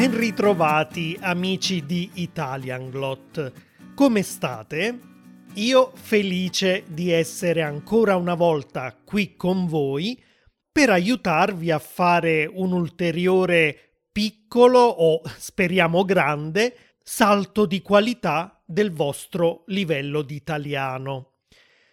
Ben ritrovati amici di Italianglot. Come state? Io felice di essere ancora una volta qui con voi per aiutarvi a fare un ulteriore piccolo o speriamo grande salto di qualità del vostro livello di italiano.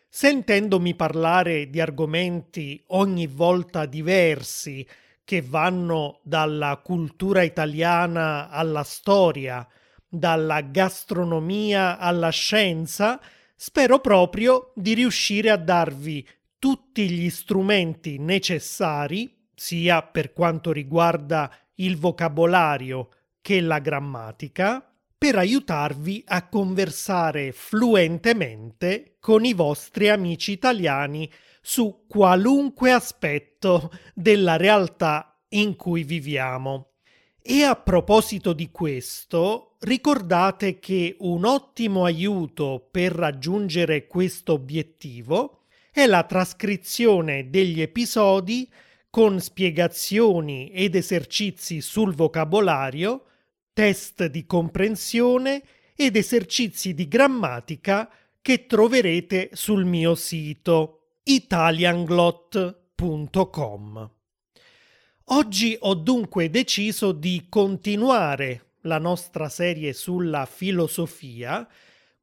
Sentendomi parlare di argomenti ogni volta diversi, che vanno dalla cultura italiana alla storia, dalla gastronomia alla scienza, spero proprio di riuscire a darvi tutti gli strumenti necessari, sia per quanto riguarda il vocabolario che la grammatica, per aiutarvi a conversare fluentemente con i vostri amici italiani su qualunque aspetto della realtà in cui viviamo. E a proposito di questo, ricordate che un ottimo aiuto per raggiungere questo obiettivo è la trascrizione degli episodi con spiegazioni ed esercizi sul vocabolario test di comprensione ed esercizi di grammatica che troverete sul mio sito italianglot.com. Oggi ho dunque deciso di continuare la nostra serie sulla filosofia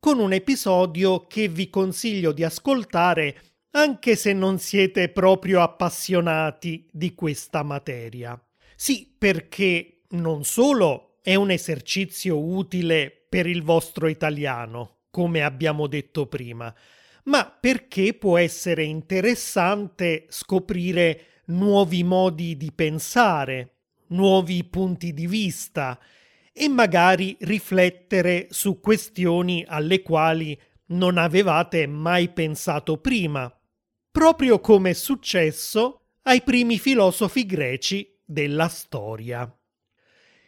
con un episodio che vi consiglio di ascoltare anche se non siete proprio appassionati di questa materia. Sì, perché non solo è un esercizio utile per il vostro italiano, come abbiamo detto prima, ma perché può essere interessante scoprire nuovi modi di pensare, nuovi punti di vista e magari riflettere su questioni alle quali non avevate mai pensato prima, proprio come è successo ai primi filosofi greci della storia.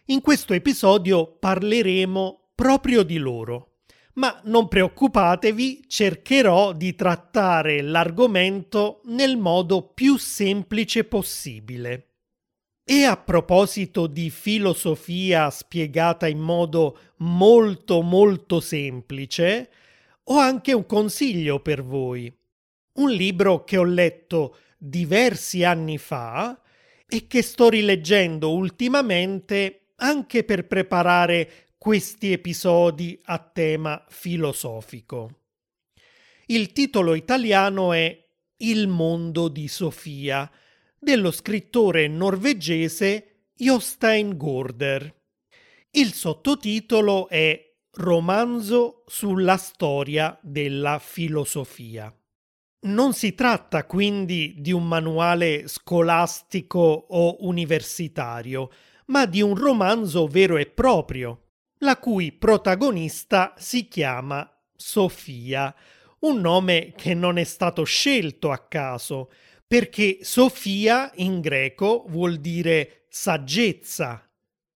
In questo episodio parleremo proprio di loro. Ma non preoccupatevi, cercherò di trattare l'argomento nel modo più semplice possibile. E a proposito di filosofia spiegata in modo molto molto semplice, ho anche un consiglio per voi. Un libro che ho letto diversi anni fa e che sto rileggendo ultimamente anche per preparare questi episodi a tema filosofico. Il titolo italiano è Il mondo di Sofia, dello scrittore norvegese Jostein Gorder. Il sottotitolo è Romanzo sulla storia della filosofia. Non si tratta quindi di un manuale scolastico o universitario, ma di un romanzo vero e proprio, la cui protagonista si chiama Sofia, un nome che non è stato scelto a caso, perché Sofia in greco vuol dire saggezza,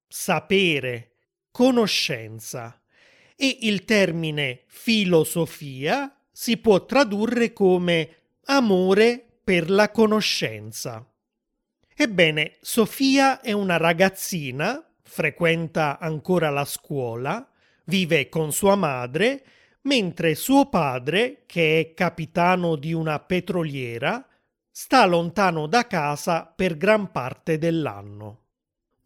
sapere, conoscenza e il termine filosofia si può tradurre come amore per la conoscenza. Ebbene, Sofia è una ragazzina, frequenta ancora la scuola, vive con sua madre, mentre suo padre, che è capitano di una petroliera, sta lontano da casa per gran parte dell'anno.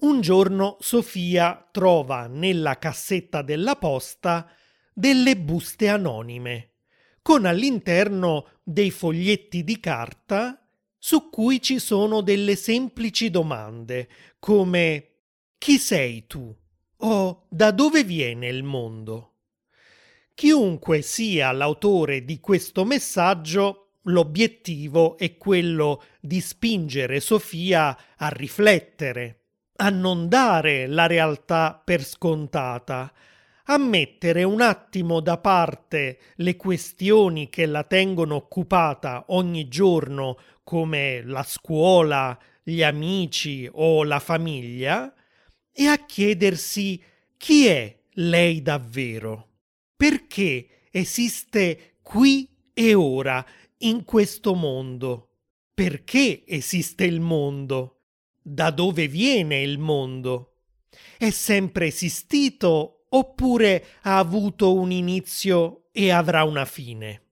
Un giorno Sofia trova nella cassetta della posta delle buste anonime, con all'interno dei foglietti di carta su cui ci sono delle semplici domande come chi sei tu? o da dove viene il mondo? Chiunque sia l'autore di questo messaggio, l'obiettivo è quello di spingere Sofia a riflettere, a non dare la realtà per scontata, a mettere un attimo da parte le questioni che la tengono occupata ogni giorno come la scuola, gli amici o la famiglia e a chiedersi chi è lei davvero. Perché esiste qui e ora, in questo mondo? Perché esiste il mondo? Da dove viene il mondo? È sempre esistito oppure ha avuto un inizio e avrà una fine?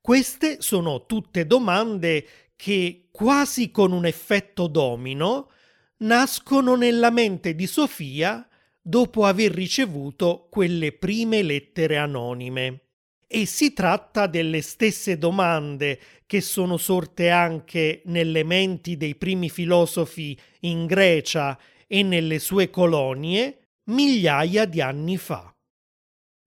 Queste sono tutte domande che, quasi con un effetto domino, nascono nella mente di Sofia dopo aver ricevuto quelle prime lettere anonime. E si tratta delle stesse domande che sono sorte anche nelle menti dei primi filosofi in Grecia e nelle sue colonie migliaia di anni fa.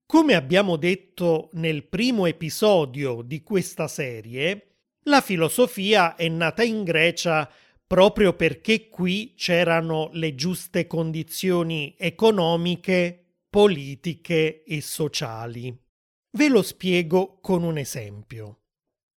Come abbiamo detto nel primo episodio di questa serie, la filosofia è nata in Grecia proprio perché qui c'erano le giuste condizioni economiche, politiche e sociali. Ve lo spiego con un esempio.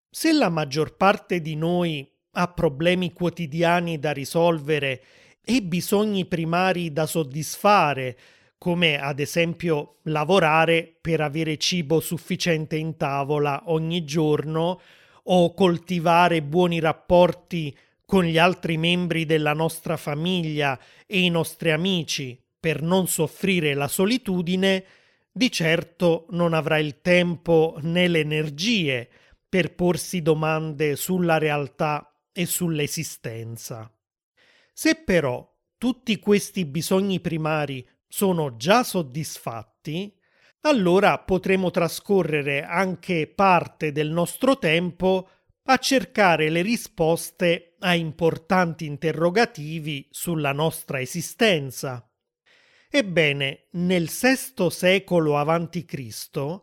Se la maggior parte di noi ha problemi quotidiani da risolvere e bisogni primari da soddisfare, come ad esempio lavorare per avere cibo sufficiente in tavola ogni giorno o coltivare buoni rapporti con gli altri membri della nostra famiglia e i nostri amici per non soffrire la solitudine, di certo non avrà il tempo né le energie per porsi domande sulla realtà e sull'esistenza. Se però tutti questi bisogni primari sono già soddisfatti, allora potremo trascorrere anche parte del nostro tempo a cercare le risposte a importanti interrogativi sulla nostra esistenza. Ebbene, nel VI secolo a.C.,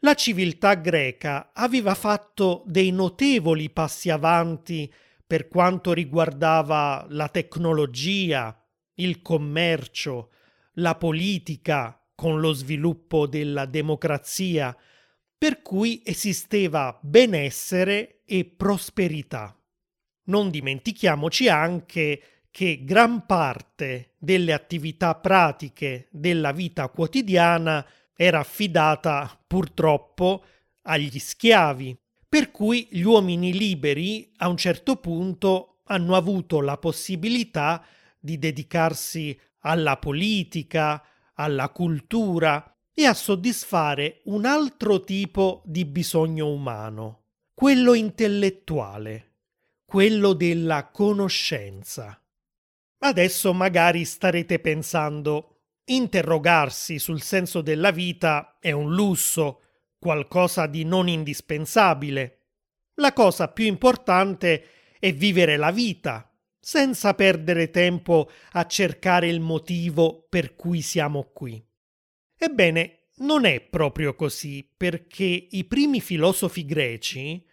la civiltà greca aveva fatto dei notevoli passi avanti per quanto riguardava la tecnologia, il commercio, la politica con lo sviluppo della democrazia, per cui esisteva benessere e prosperità. Non dimentichiamoci anche che gran parte delle attività pratiche della vita quotidiana era affidata purtroppo agli schiavi, per cui gli uomini liberi a un certo punto hanno avuto la possibilità di dedicarsi alla politica, alla cultura e a soddisfare un altro tipo di bisogno umano, quello intellettuale, quello della conoscenza. Adesso magari starete pensando, interrogarsi sul senso della vita è un lusso, qualcosa di non indispensabile. La cosa più importante è vivere la vita, senza perdere tempo a cercare il motivo per cui siamo qui. Ebbene, non è proprio così, perché i primi filosofi greci,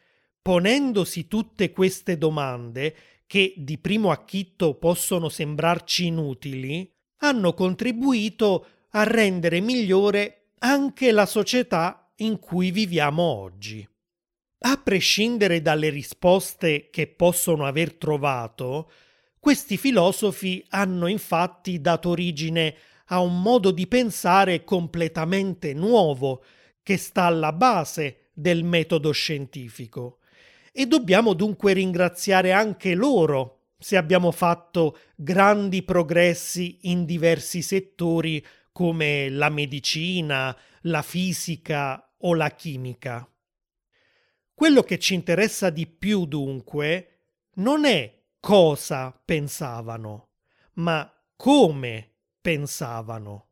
ponendosi tutte queste domande, che di primo acchitto possono sembrarci inutili, hanno contribuito a rendere migliore anche la società in cui viviamo oggi. A prescindere dalle risposte che possono aver trovato, questi filosofi hanno infatti dato origine a un modo di pensare completamente nuovo che sta alla base del metodo scientifico e dobbiamo dunque ringraziare anche loro se abbiamo fatto grandi progressi in diversi settori come la medicina, la fisica o la chimica. Quello che ci interessa di più dunque non è cosa pensavano, ma come pensavano.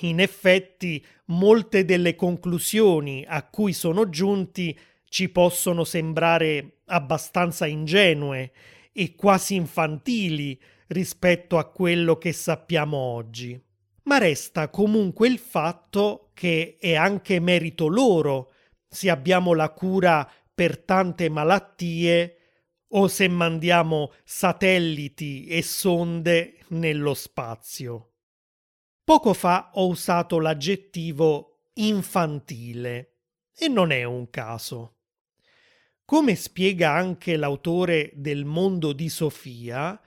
In effetti, molte delle conclusioni a cui sono giunti ci possono sembrare abbastanza ingenue e quasi infantili rispetto a quello che sappiamo oggi. Ma resta comunque il fatto che è anche merito loro se abbiamo la cura per tante malattie o se mandiamo satelliti e sonde nello spazio. Poco fa ho usato l'aggettivo infantile e non è un caso. Come spiega anche l'autore del mondo di Sofia,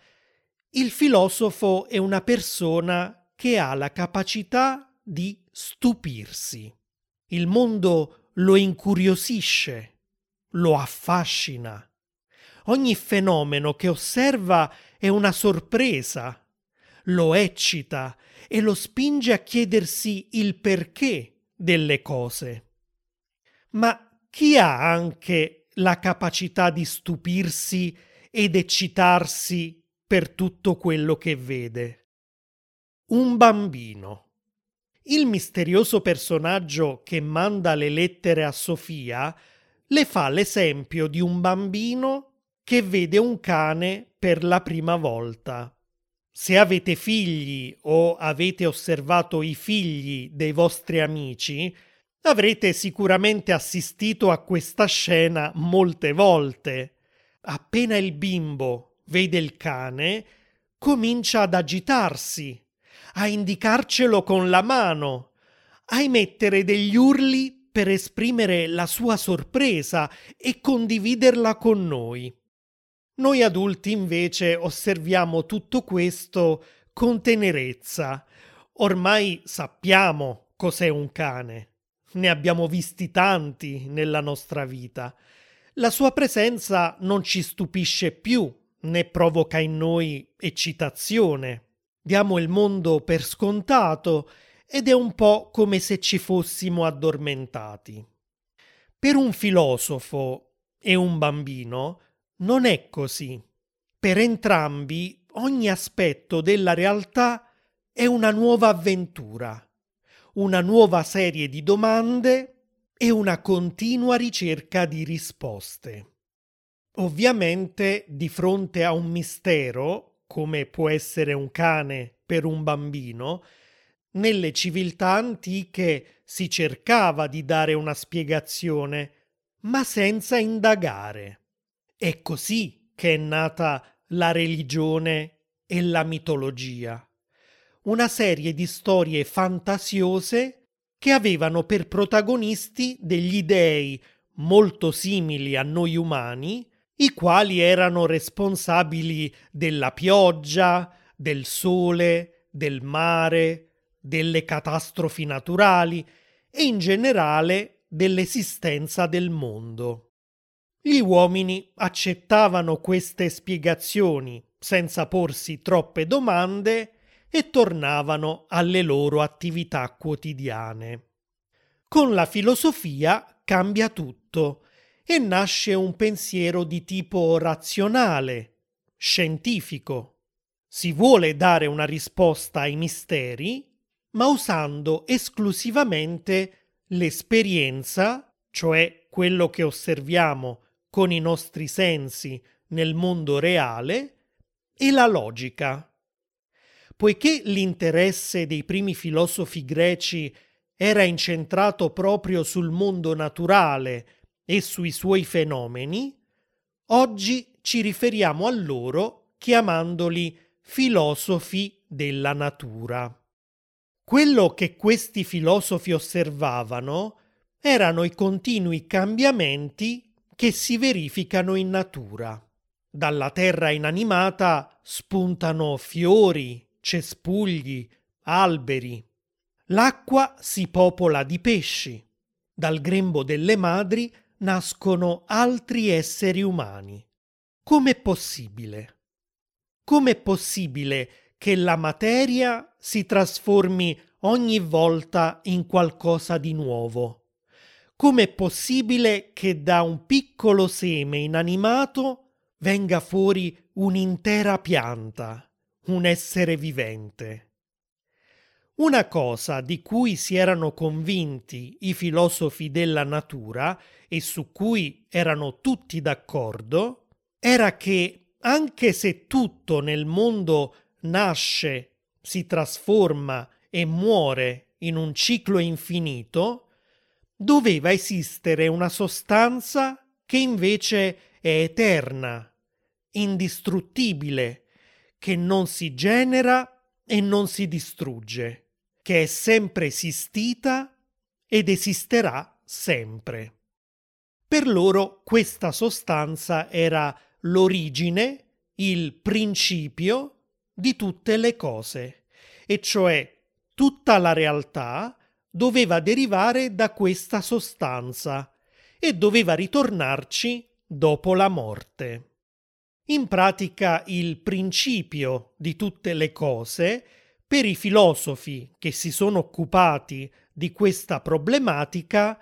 il filosofo è una persona che ha la capacità di stupirsi. Il mondo lo incuriosisce, lo affascina. Ogni fenomeno che osserva è una sorpresa, lo eccita e lo spinge a chiedersi il perché delle cose. Ma chi ha anche la capacità di stupirsi ed eccitarsi per tutto quello che vede? Un bambino. Il misterioso personaggio che manda le lettere a Sofia le fa l'esempio di un bambino che vede un cane per la prima volta. Se avete figli o avete osservato i figli dei vostri amici, avrete sicuramente assistito a questa scena molte volte. Appena il bimbo vede il cane, comincia ad agitarsi, a indicarcelo con la mano, a emettere degli urli per esprimere la sua sorpresa e condividerla con noi. Noi adulti invece osserviamo tutto questo con tenerezza. Ormai sappiamo cos'è un cane. Ne abbiamo visti tanti nella nostra vita. La sua presenza non ci stupisce più, né provoca in noi eccitazione. Diamo il mondo per scontato ed è un po' come se ci fossimo addormentati. Per un filosofo e un bambino non è così. Per entrambi ogni aspetto della realtà è una nuova avventura, una nuova serie di domande e una continua ricerca di risposte. Ovviamente, di fronte a un mistero, come può essere un cane per un bambino, nelle civiltà antiche si cercava di dare una spiegazione, ma senza indagare. È così che è nata la religione e la mitologia. Una serie di storie fantasiose che avevano per protagonisti degli dei molto simili a noi umani, i quali erano responsabili della pioggia, del sole, del mare, delle catastrofi naturali e in generale dell'esistenza del mondo. Gli uomini accettavano queste spiegazioni senza porsi troppe domande e tornavano alle loro attività quotidiane. Con la filosofia cambia tutto e nasce un pensiero di tipo razionale, scientifico. Si vuole dare una risposta ai misteri, ma usando esclusivamente l'esperienza, cioè quello che osserviamo con i nostri sensi nel mondo reale e la logica. Poiché l'interesse dei primi filosofi greci era incentrato proprio sul mondo naturale e sui suoi fenomeni, oggi ci riferiamo a loro chiamandoli filosofi della natura. Quello che questi filosofi osservavano erano i continui cambiamenti che si verificano in natura. Dalla terra inanimata spuntano fiori, cespugli, alberi. L'acqua si popola di pesci. Dal grembo delle madri nascono altri esseri umani. Com'è possibile? Com'è possibile che la materia si trasformi ogni volta in qualcosa di nuovo? Com'è possibile che da un piccolo seme inanimato venga fuori un'intera pianta, un essere vivente? Una cosa di cui si erano convinti i filosofi della natura e su cui erano tutti d'accordo era che anche se tutto nel mondo nasce, si trasforma e muore in un ciclo infinito, doveva esistere una sostanza che invece è eterna, indistruttibile, che non si genera e non si distrugge, che è sempre esistita ed esisterà sempre. Per loro questa sostanza era l'origine, il principio di tutte le cose, e cioè tutta la realtà doveva derivare da questa sostanza e doveva ritornarci dopo la morte. in pratica il principio di tutte le cose per i filosofi che si sono occupati di questa problematica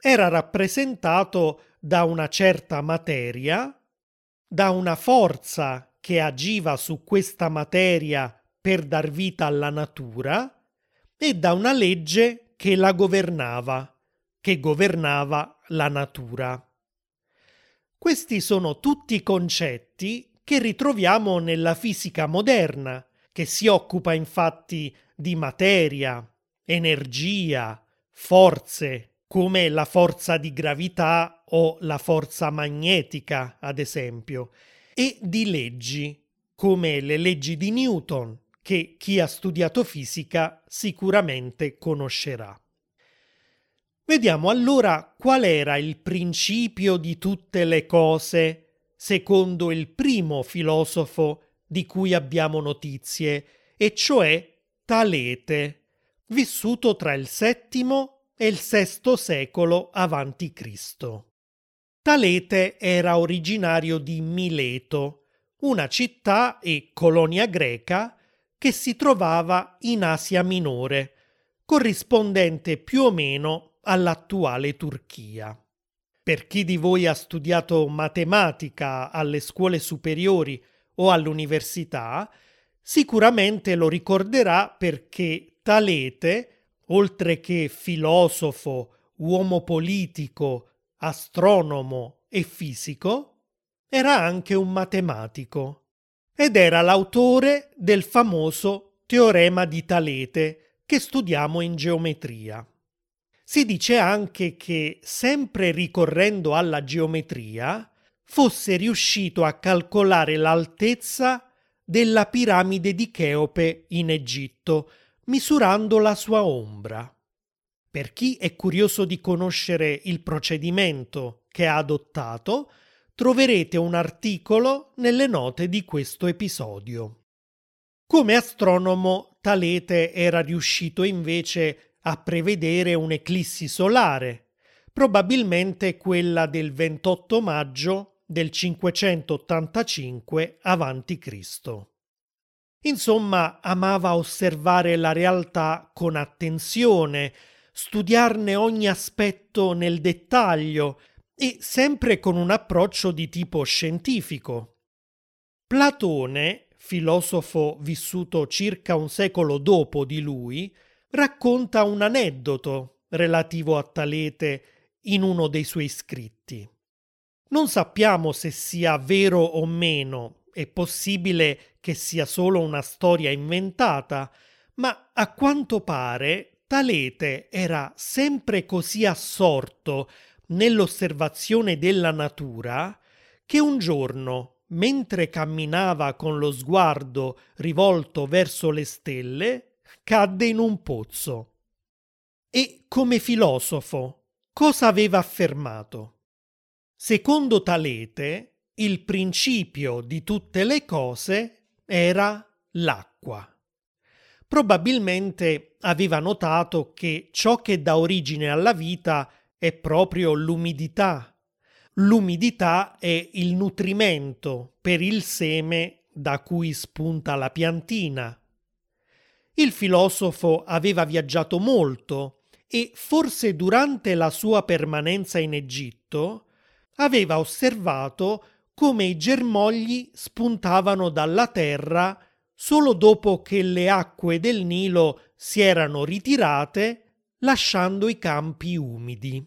era rappresentato da una certa materia, da una forza che agiva su questa materia per dar vita alla natura e da una legge che la governava, che governava la natura. Questi sono tutti concetti che ritroviamo nella fisica moderna, che si occupa infatti di materia, energia, forze, come la forza di gravità o la forza magnetica, ad esempio, e di leggi, come le leggi di Newton, che chi ha studiato fisica sicuramente conoscerà. Vediamo allora qual era il principio di tutte le cose secondo il primo filosofo di cui abbiamo notizie, e cioè Talete, vissuto tra il VII e il VI secolo Cristo. Talete era originario di Mileto, una città e colonia greca che si trovava in Asia Minore, corrispondente più o meno all'attuale Turchia. Per chi di voi ha studiato matematica alle scuole superiori o all'università, sicuramente lo ricorderà perché Talete, oltre che filosofo, uomo politico, astronomo e fisico, era anche un matematico ed era l'autore del famoso teorema di Talete che studiamo in geometria. Si dice anche che, sempre ricorrendo alla geometria, fosse riuscito a calcolare l'altezza della piramide di Cheope in Egitto, misurando la sua ombra. Per chi è curioso di conoscere il procedimento che ha adottato, troverete un articolo nelle note di questo episodio. Come astronomo, Talete era riuscito invece a prevedere un'eclissi solare, probabilmente quella del 28 maggio del 585 a.C. Insomma, amava osservare la realtà con attenzione, studiarne ogni aspetto nel dettaglio e sempre con un approccio di tipo scientifico. Platone, filosofo vissuto circa un secolo dopo di lui, racconta un aneddoto relativo a Talete in uno dei suoi scritti. Non sappiamo se sia vero o meno, è possibile che sia solo una storia inventata, ma a quanto pare Talete era sempre così assorto nell'osservazione della natura che un giorno, mentre camminava con lo sguardo rivolto verso le stelle, cadde in un pozzo. E come filosofo, cosa aveva affermato? Secondo Talete, il principio di tutte le cose era l'acqua. Probabilmente aveva notato che ciò che dà origine alla vita è proprio l'umidità. L'umidità è il nutrimento per il seme da cui spunta la piantina. Il filosofo aveva viaggiato molto e forse durante la sua permanenza in Egitto aveva osservato come i germogli spuntavano dalla terra solo dopo che le acque del Nilo si erano ritirate lasciando i campi umidi.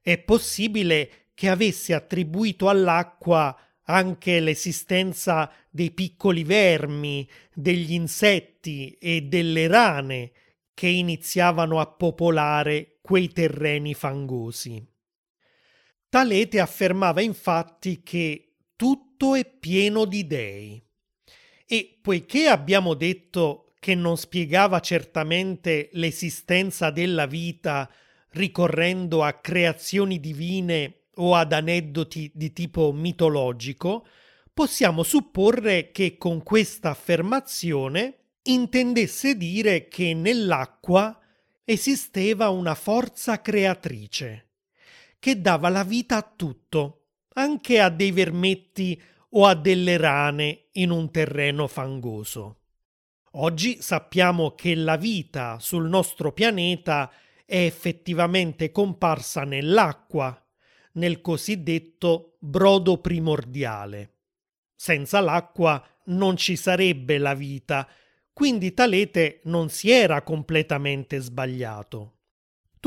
È possibile che avesse attribuito all'acqua anche l'esistenza dei piccoli vermi, degli insetti e delle rane che iniziavano a popolare quei terreni fangosi. Talete affermava infatti che tutto è pieno di dei. E poiché abbiamo detto che non spiegava certamente l'esistenza della vita ricorrendo a creazioni divine o ad aneddoti di tipo mitologico, possiamo supporre che con questa affermazione intendesse dire che nell'acqua esisteva una forza creatrice che dava la vita a tutto, anche a dei vermetti o a delle rane in un terreno fangoso. Oggi sappiamo che la vita sul nostro pianeta è effettivamente comparsa nell'acqua, nel cosiddetto brodo primordiale. Senza l'acqua non ci sarebbe la vita, quindi Talete non si era completamente sbagliato.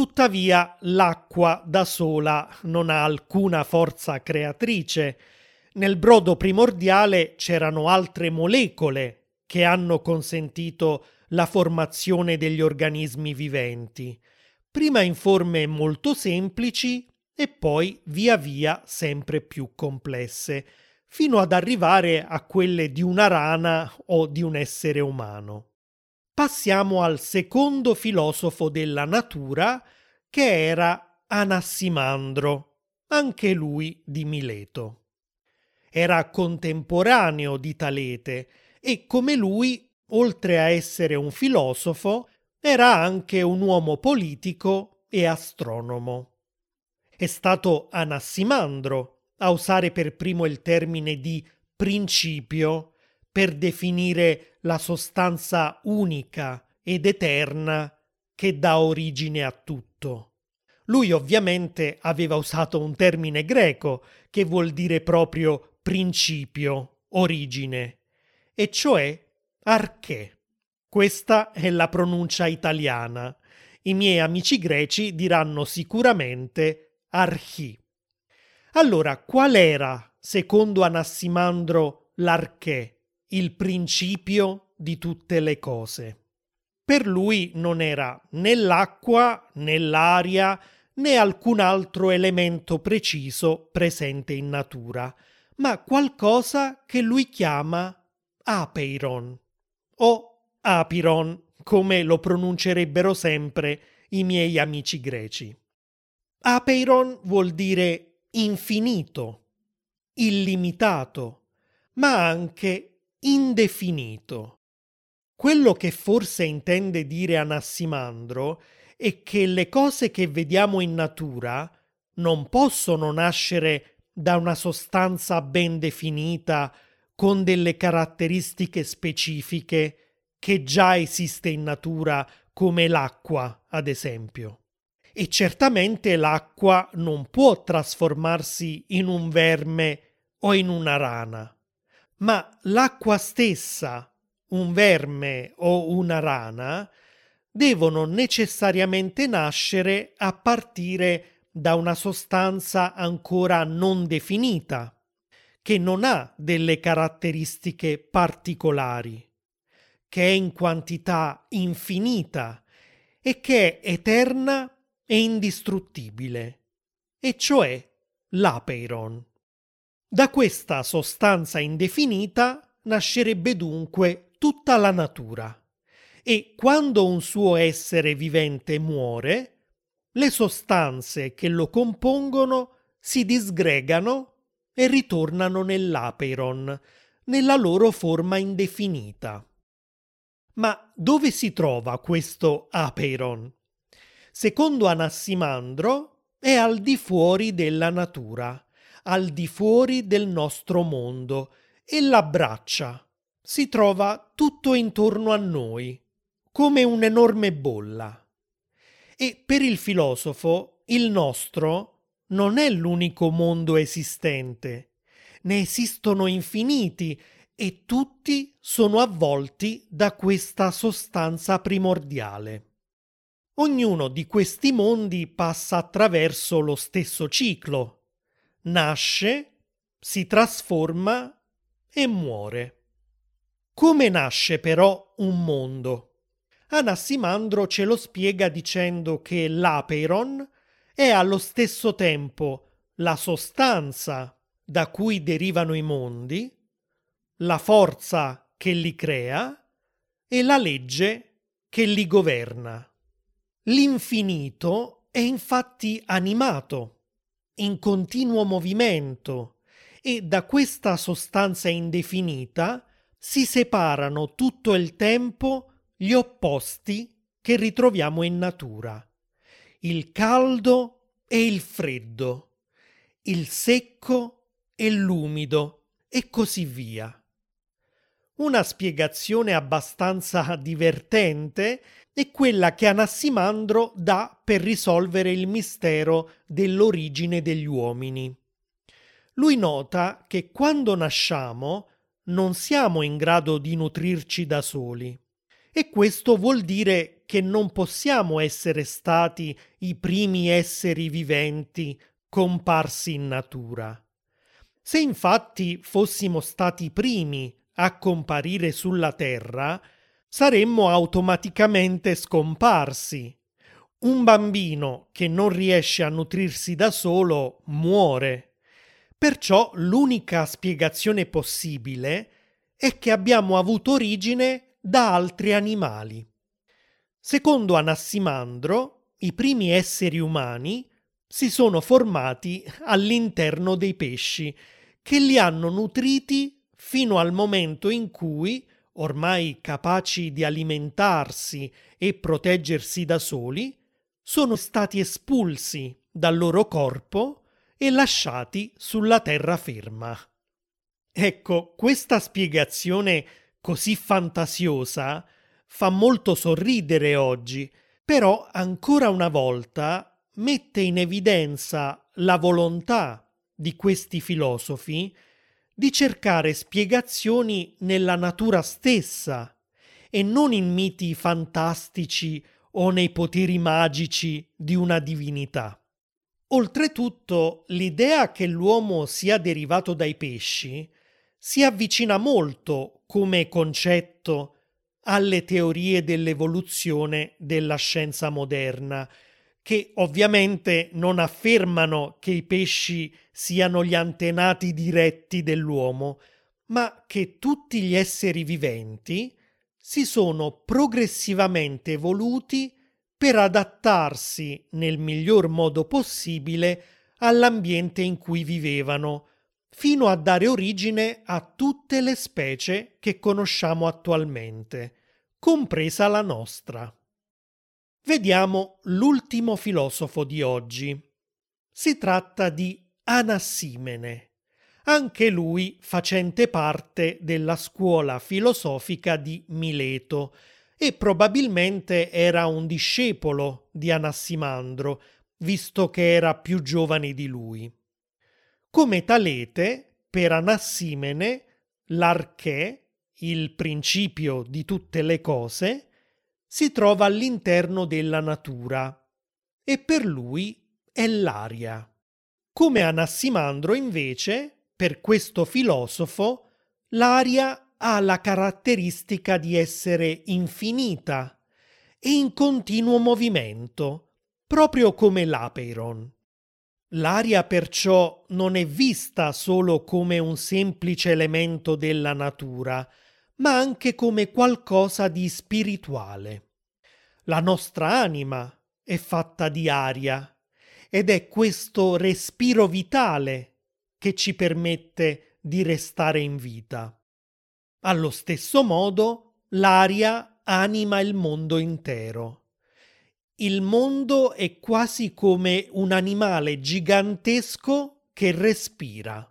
Tuttavia l'acqua da sola non ha alcuna forza creatrice. Nel brodo primordiale c'erano altre molecole che hanno consentito la formazione degli organismi viventi, prima in forme molto semplici e poi via via sempre più complesse, fino ad arrivare a quelle di una rana o di un essere umano. Passiamo al secondo filosofo della natura, che era Anassimandro, anche lui di Mileto. Era contemporaneo di Talete e come lui, oltre a essere un filosofo, era anche un uomo politico e astronomo. È stato Anassimandro a usare per primo il termine di principio per definire la sostanza unica ed eterna che dà origine a tutto. Lui ovviamente aveva usato un termine greco che vuol dire proprio principio, origine, e cioè arché. Questa è la pronuncia italiana. I miei amici greci diranno sicuramente archi. Allora, qual era, secondo Anassimandro, l'arché, il principio di tutte le cose? Per lui non era né l'acqua, né l'aria, né alcun altro elemento preciso presente in natura, ma qualcosa che lui chiama apeiron o apiron, come lo pronuncerebbero sempre i miei amici greci. Apeiron vuol dire infinito, illimitato, ma anche indefinito. Quello che forse intende dire Anassimandro è che le cose che vediamo in natura non possono nascere da una sostanza ben definita con delle caratteristiche specifiche che già esiste in natura come l'acqua, ad esempio. E certamente l'acqua non può trasformarsi in un verme o in una rana, ma l'acqua stessa, un verme o una rana, devono necessariamente nascere a partire da una sostanza ancora non definita, che non ha delle caratteristiche particolari, che è in quantità infinita e che è eterna e indistruttibile, e cioè l'apeiron. Da questa sostanza indefinita nascerebbe dunque tutta la natura e quando un suo essere vivente muore, le sostanze che lo compongono si disgregano e ritornano nell'Apeiron, nella loro forma indefinita. Ma dove si trova questo Apeiron? Secondo Anassimandro è al di fuori della natura, al di fuori del nostro mondo e l'abbraccia. Si trova tutto intorno a noi, come un'enorme bolla. E per il filosofo il nostro non è l'unico mondo esistente, ne esistono infiniti e tutti sono avvolti da questa sostanza primordiale. Ognuno di questi mondi passa attraverso lo stesso ciclo. Nasce, si trasforma e muore. Come nasce però un mondo? Anassimandro ce lo spiega dicendo che l'Apeiron è allo stesso tempo la sostanza da cui derivano i mondi, la forza che li crea e la legge che li governa. L'infinito è infatti animato, in continuo movimento, e da questa sostanza indefinita si separano tutto il tempo gli opposti che ritroviamo in natura il caldo e il freddo, il secco e l'umido, e così via. Una spiegazione abbastanza divertente è quella che Anassimandro dà per risolvere il mistero dell'origine degli uomini. Lui nota che quando nasciamo non siamo in grado di nutrirci da soli e questo vuol dire che non possiamo essere stati i primi esseri viventi comparsi in natura. Se infatti fossimo stati i primi a comparire sulla Terra, saremmo automaticamente scomparsi. Un bambino che non riesce a nutrirsi da solo muore. Perciò l'unica spiegazione possibile è che abbiamo avuto origine da altri animali. Secondo Anassimandro, i primi esseri umani si sono formati all'interno dei pesci che li hanno nutriti fino al momento in cui, ormai capaci di alimentarsi e proteggersi da soli, sono stati espulsi dal loro corpo e lasciati sulla terraferma. Ecco, questa spiegazione così fantasiosa fa molto sorridere oggi, però ancora una volta mette in evidenza la volontà di questi filosofi di cercare spiegazioni nella natura stessa e non in miti fantastici o nei poteri magici di una divinità. Oltretutto, l'idea che l'uomo sia derivato dai pesci si avvicina molto come concetto alle teorie dell'evoluzione della scienza moderna, che ovviamente non affermano che i pesci siano gli antenati diretti dell'uomo, ma che tutti gli esseri viventi si sono progressivamente evoluti per adattarsi nel miglior modo possibile all'ambiente in cui vivevano, fino a dare origine a tutte le specie che conosciamo attualmente, compresa la nostra. Vediamo l'ultimo filosofo di oggi. Si tratta di Anassimene, anche lui facente parte della scuola filosofica di Mileto e probabilmente era un discepolo di Anassimandro, visto che era più giovane di lui. Come talete, per Anassimene, l'arché, il principio di tutte le cose, si trova all'interno della natura e per lui è l'aria. Come Anassimandro invece, per questo filosofo, l'aria ha la caratteristica di essere infinita e in continuo movimento, proprio come l'Apeiron. L'aria perciò non è vista solo come un semplice elemento della natura, ma anche come qualcosa di spirituale. La nostra anima è fatta di aria ed è questo respiro vitale che ci permette di restare in vita. Allo stesso modo, l'aria anima il mondo intero. Il mondo è quasi come un animale gigantesco che respira.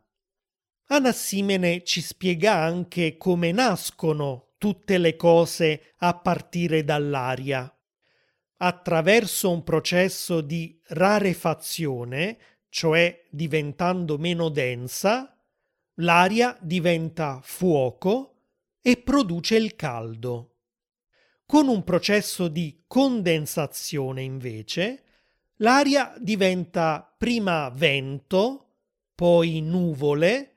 Anassimene ci spiega anche come nascono tutte le cose a partire dall'aria. Attraverso un processo di rarefazione, cioè diventando meno densa, l'aria diventa fuoco e produce il caldo. Con un processo di condensazione, invece, l'aria diventa prima vento, poi nuvole,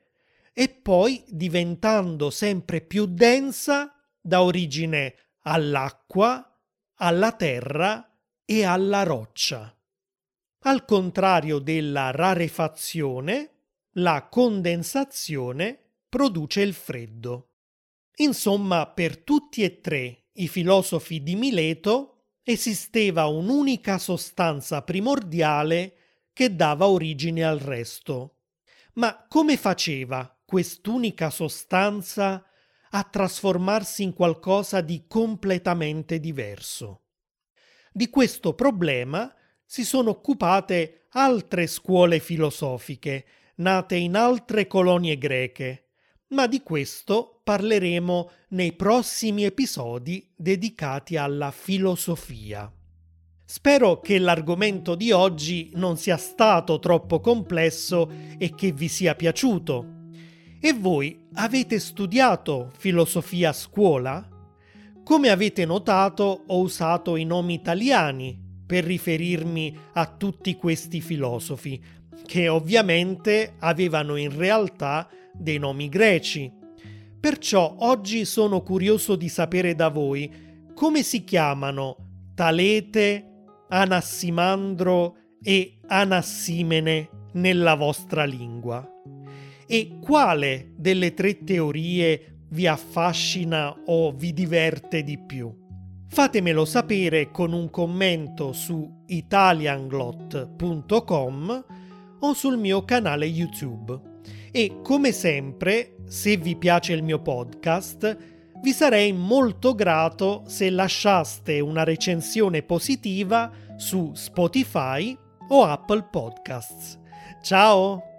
e poi diventando sempre più densa da origine all'acqua, alla terra e alla roccia. Al contrario della rarefazione, la condensazione produce il freddo. Insomma, per tutti e tre i filosofi di Mileto esisteva un'unica sostanza primordiale che dava origine al resto. Ma come faceva quest'unica sostanza a trasformarsi in qualcosa di completamente diverso. Di questo problema si sono occupate altre scuole filosofiche nate in altre colonie greche, ma di questo parleremo nei prossimi episodi dedicati alla filosofia. Spero che l'argomento di oggi non sia stato troppo complesso e che vi sia piaciuto. E voi avete studiato filosofia a scuola? Come avete notato ho usato i nomi italiani per riferirmi a tutti questi filosofi, che ovviamente avevano in realtà dei nomi greci. Perciò oggi sono curioso di sapere da voi come si chiamano Talete, Anassimandro e Anassimene nella vostra lingua. E quale delle tre teorie vi affascina o vi diverte di più? Fatemelo sapere con un commento su italianglot.com o sul mio canale YouTube. E come sempre, se vi piace il mio podcast, vi sarei molto grato se lasciaste una recensione positiva su Spotify o Apple Podcasts. Ciao!